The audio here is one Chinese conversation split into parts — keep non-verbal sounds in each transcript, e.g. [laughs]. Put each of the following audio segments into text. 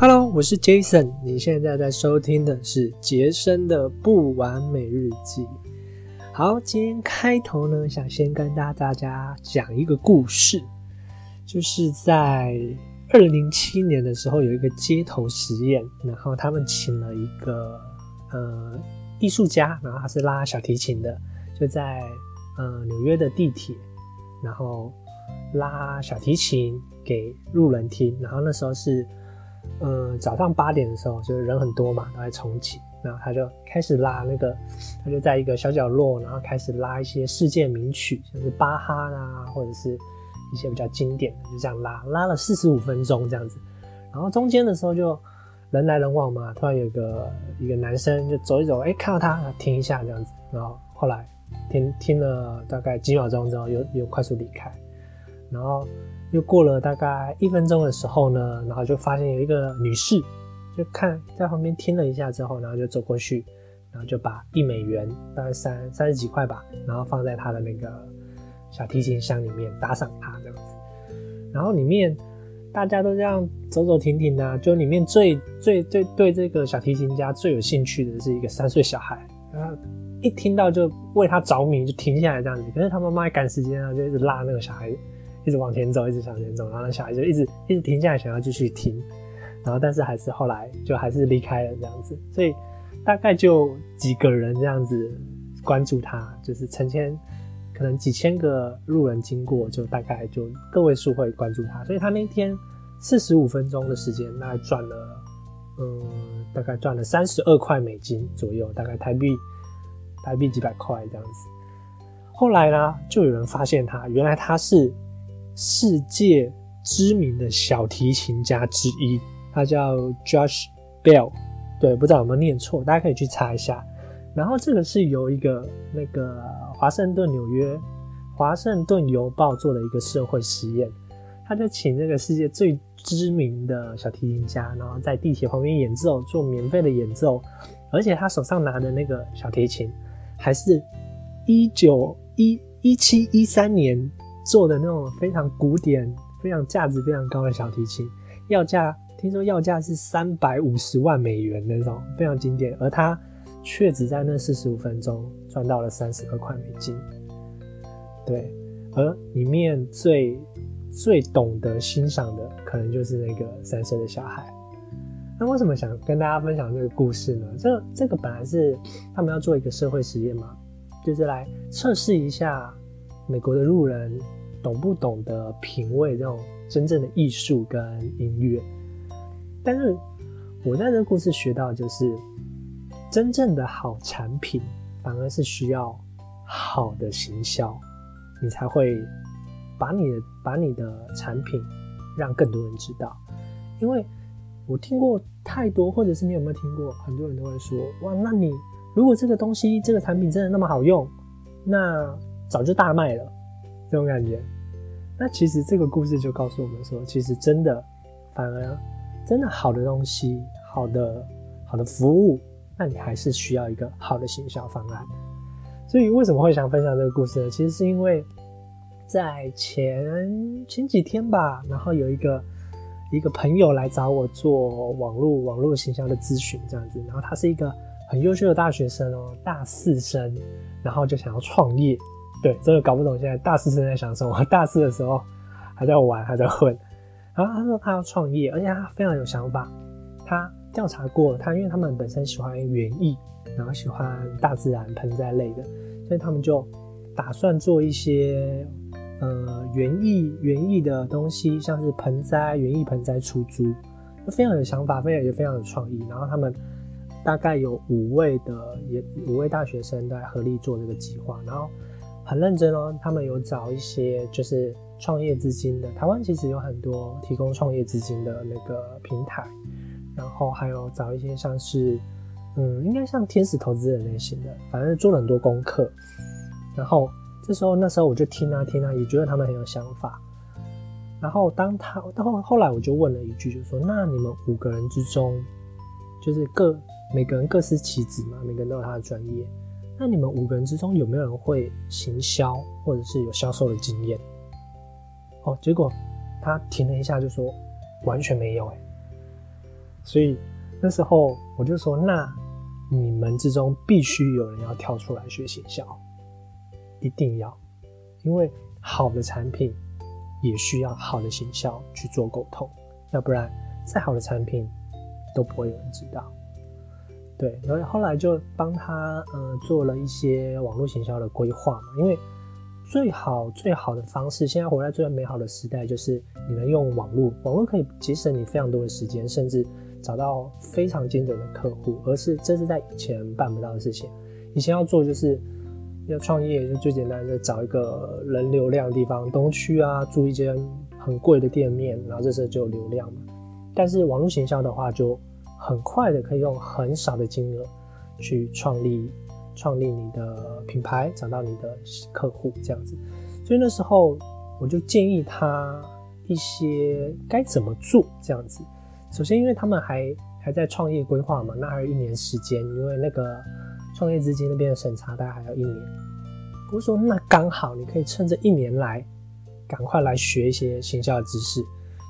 Hello，我是 Jason，你现在在收听的是杰森的不完美日记。好，今天开头呢，想先跟大大家讲一个故事，就是在二零零七年的时候，有一个街头实验，然后他们请了一个呃艺术家，然后他是拉小提琴的，就在呃纽约的地铁，然后拉小提琴给路人听，然后那时候是。嗯，早上八点的时候，就是人很多嘛，都在重启，然后他就开始拉那个，他就在一个小角落，然后开始拉一些世界名曲，像是巴哈啊，或者是一些比较经典的，就这样拉，拉了四十五分钟这样子。然后中间的时候就人来人往嘛，突然有个一个男生就走一走，哎，看到他停一下这样子，然后后来听听了大概几秒钟之后，又又快速离开，然后。又过了大概一分钟的时候呢，然后就发现有一个女士，就看在旁边听了一下之后，然后就走过去，然后就把一美元，大概三三十几块吧，然后放在她的那个小提琴箱里面打赏她这样子。然后里面大家都这样走走停停的，就里面最最最对这个小提琴家最有兴趣的是一个三岁小孩，然后一听到就为他着迷，就停下来这样子。可是他妈妈赶时间啊，就一直拉那个小孩。一直往前走，一直向前走，然后小孩就一直一直停下来，想要继续听，然后但是还是后来就还是离开了这样子，所以大概就几个人这样子关注他，就是成千可能几千个路人经过，就大概就个位数会关注他，所以他那天四十五分钟的时间，大概赚了嗯大概赚了三十二块美金左右，大概台币台币几百块这样子。后来呢，就有人发现他，原来他是。世界知名的小提琴家之一，他叫 Josh Bell，对，不知道有没有念错，大家可以去查一下。然后这个是由一个那个华盛顿纽约华盛顿邮报做的一个社会实验，他就请这个世界最知名的小提琴家，然后在地铁旁边演奏，做免费的演奏，而且他手上拿的那个小提琴，还是一九一一七一三年。做的那种非常古典、非常价值非常高的小提琴，要价听说要价是三百五十万美元那种，非常经典。而他却只在那四十五分钟赚到了三十二块美金。对，而里面最最懂得欣赏的，可能就是那个三岁的小孩。那为什么想跟大家分享这个故事呢？这这个本来是他们要做一个社会实验嘛，就是来测试一下美国的路人。懂不懂得品味这种真正的艺术跟音乐？但是我在这个故事学到，就是真正的好产品，反而是需要好的行销，你才会把你的把你的产品让更多人知道。因为我听过太多，或者是你有没有听过？很多人都会说：哇，那你如果这个东西这个产品真的那么好用，那早就大卖了。这种感觉，那其实这个故事就告诉我们说，其实真的，反而真的好的东西、好的好的服务，那你还是需要一个好的行销方案。所以为什么会想分享这个故事呢？其实是因为在前前几天吧，然后有一个一个朋友来找我做网络网络行销的咨询，这样子，然后他是一个很优秀的大学生哦，大四生，然后就想要创业。对，真的搞不懂现在大四生在想什么。大四的时候还在玩，还在混。然后他说他要创业，而且他非常有想法。他调查过，他因为他们本身喜欢园艺，然后喜欢大自然盆栽类的，所以他们就打算做一些呃园艺园艺的东西，像是盆栽园艺盆栽出租，就非常有想法，非常也非常有创意。然后他们大概有五位的也五位大学生在合力做这个计划，然后。很认真哦，他们有找一些就是创业资金的，台湾其实有很多提供创业资金的那个平台，然后还有找一些像是，嗯，应该像天使投资人类型的，反正做了很多功课。然后这时候那时候我就听啊听啊，也觉得他们很有想法。然后当他到后后来我就问了一句，就说那你们五个人之中，就是各每个人各司其职嘛，每个人都有他的专业。那你们五个人之中有没有人会行销，或者是有销售的经验？哦，结果他停了一下，就说完全没有。哎，所以那时候我就说，那你们之中必须有人要跳出来学行销，一定要，因为好的产品也需要好的行销去做沟通，要不然再好的产品都不会有人知道。对，然后后来就帮他呃做了一些网络行销的规划嘛，因为最好最好的方式，现在活在最美好的时代，就是你能用网络，网络可以节省你非常多的时间，甚至找到非常精准的客户，而是这是在以前办不到的事情。以前要做就是要创业，就最简单的找一个人流量的地方，东区啊，租一间很贵的店面，然后这时候就有流量嘛。但是网络行销的话就。很快的可以用很少的金额去创立创立你的品牌，找到你的客户这样子。所以那时候我就建议他一些该怎么做这样子。首先，因为他们还还在创业规划嘛，那还有一年时间，因为那个创业资金那边的审查大概还要一年。我说那刚好你可以趁这一年来赶快来学一些行销的知识，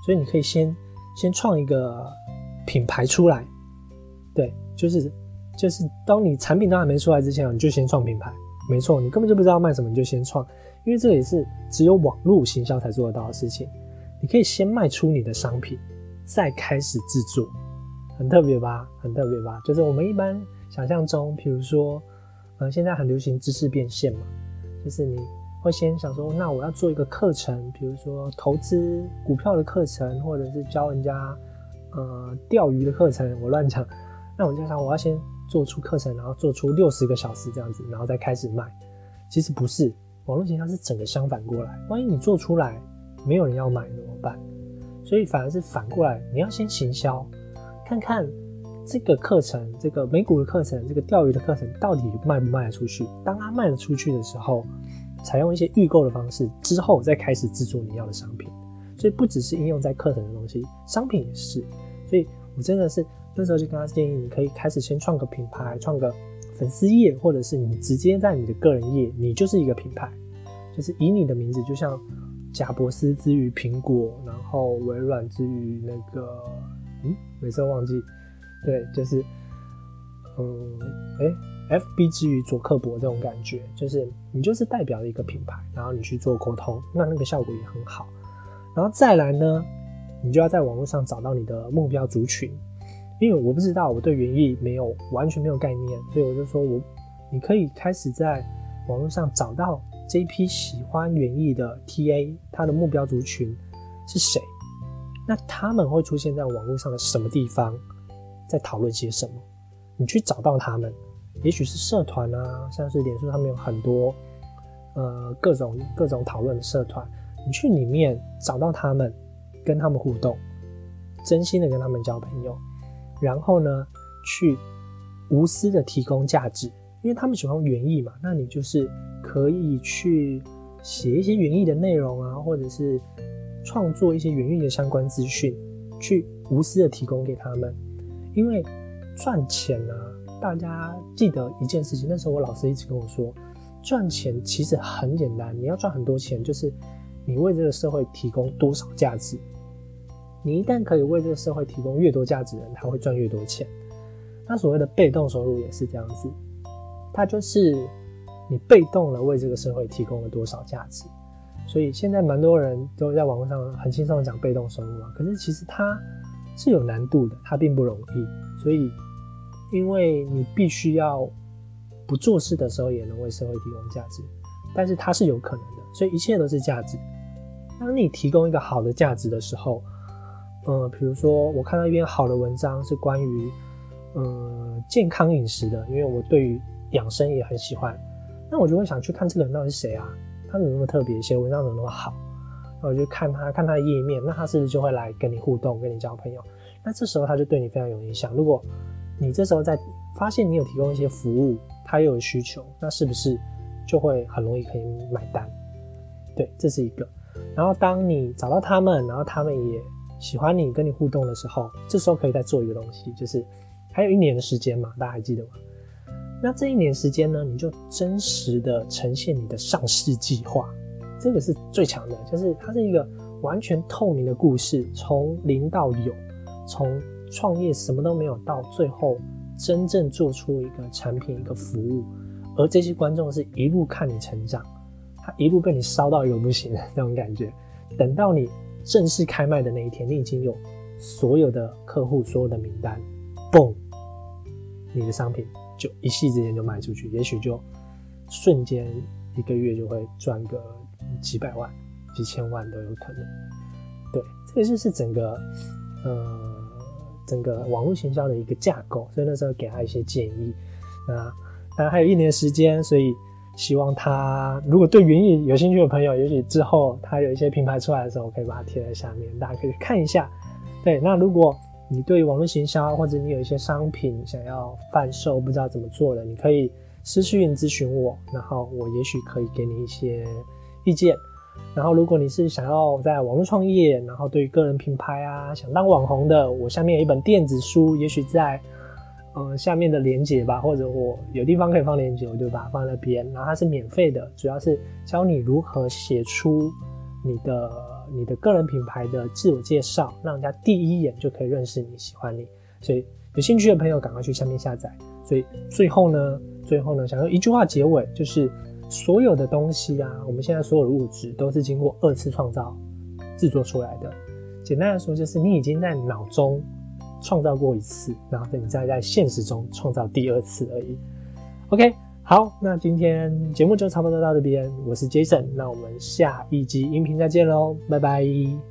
所以你可以先先创一个。品牌出来，对，就是就是，当你产品都还没出来之前，你就先创品牌，没错，你根本就不知道卖什么，你就先创，因为这也是只有网络行销才做得到的事情。你可以先卖出你的商品，再开始制作，很特别吧？很特别吧？就是我们一般想象中，比如说，呃，现在很流行知识变现嘛，就是你会先想说，那我要做一个课程，比如说投资股票的课程，或者是教人家。呃，钓鱼的课程我乱讲，那我就想我要先做出课程，然后做出六十个小时这样子，然后再开始卖。其实不是，网络营销是整个相反过来。万一你做出来没有人要买怎么办？所以反而是反过来，你要先行销，看看这个课程，这个美股的课程，这个钓鱼的课程到底卖不卖得出去。当它卖得出去的时候，采用一些预购的方式，之后再开始制作你要的商品。所以不只是应用在课程的东西，商品也是。所以我真的是那时候就跟他建议，你可以开始先创个品牌，创个粉丝页，或者是你直接在你的个人页，你就是一个品牌，就是以你的名字，就像贾伯斯之于苹果，然后微软之于那个，嗯，每次忘记，对，就是嗯，哎，FB 之于佐克伯这种感觉，就是你就是代表一个品牌，然后你去做沟通，那那个效果也很好。然后再来呢，你就要在网络上找到你的目标族群，因为我不知道，我对园艺没有完全没有概念，所以我就说我，你可以开始在网络上找到这一批喜欢园艺的 TA，他的目标族群是谁？那他们会出现在网络上的什么地方，在讨论些什么？你去找到他们，也许是社团啊，像是脸书上面有很多呃各种各种讨论的社团。去里面找到他们，跟他们互动，真心的跟他们交朋友，然后呢，去无私的提供价值，因为他们喜欢园艺嘛，那你就是可以去写一些园艺的内容啊，或者是创作一些园艺的相关资讯，去无私的提供给他们。因为赚钱呢，大家记得一件事情，那时候我老师一直跟我说，赚钱其实很简单，你要赚很多钱就是。你为这个社会提供多少价值？你一旦可以为这个社会提供越多价值的人，他会赚越多钱。那所谓的被动收入也是这样子，它就是你被动了为这个社会提供了多少价值。所以现在蛮多人都在网络上很轻松的讲被动收入啊，可是其实它是有难度的，它并不容易。所以因为你必须要不做事的时候也能为社会提供价值，但是它是有可能的。所以一切都是价值。当你提供一个好的价值的时候，呃，比如说我看到一篇好的文章是关于呃健康饮食的，因为我对于养生也很喜欢，那我就会想去看这个人到底是谁啊？他怎么那么特别？写文章怎么那么好？那我就看他看他的页面，那他是不是就会来跟你互动，跟你交朋友？那这时候他就对你非常有影响。如果你这时候在发现你有提供一些服务，他又有需求，那是不是就会很容易可以买单？对，这是一个。然后当你找到他们，然后他们也喜欢你，跟你互动的时候，这时候可以再做一个东西，就是还有一年的时间嘛，大家还记得吗？那这一年时间呢，你就真实的呈现你的上市计划，这个是最强的，就是它是一个完全透明的故事，从零到有，从创业什么都没有，到最后真正做出一个产品、一个服务，而这些观众是一路看你成长，他一路被你烧到一个不行的 [laughs] 那种感觉。等到你正式开卖的那一天，你已经有所有的客户、所有的名单，嘣，你的商品就一夕之间就卖出去，也许就瞬间一个月就会赚个几百万、几千万都有可能。对，这个就是整个，呃，整个网络行销的一个架构，所以那时候给他一些建议。那还有一年时间，所以希望他如果对云艺有兴趣的朋友，也许之后他有一些品牌出来的时候，我可以把它贴在下面，大家可以看一下。对，那如果你对网络行销或者你有一些商品想要贩售，不知道怎么做的，你可以私讯咨询我，然后我也许可以给你一些意见。然后，如果你是想要在网络创业，然后对于个人品牌啊，想当网红的，我下面有一本电子书，也许在呃下面的连接吧，或者我有地方可以放连接，我就把它放在那边。然后它是免费的，主要是教你如何写出你的你的个人品牌的自我介绍，让人家第一眼就可以认识你，喜欢你。所以有兴趣的朋友赶快去下面下载。所以最后呢，最后呢，想用一句话结尾，就是。所有的东西啊，我们现在所有的物质都是经过二次创造制作出来的。简单来说，就是你已经在脑中创造过一次，然后你再在现实中创造第二次而已。OK，好，那今天节目就差不多到这边。我是 Jason，那我们下一集音频再见喽，拜拜。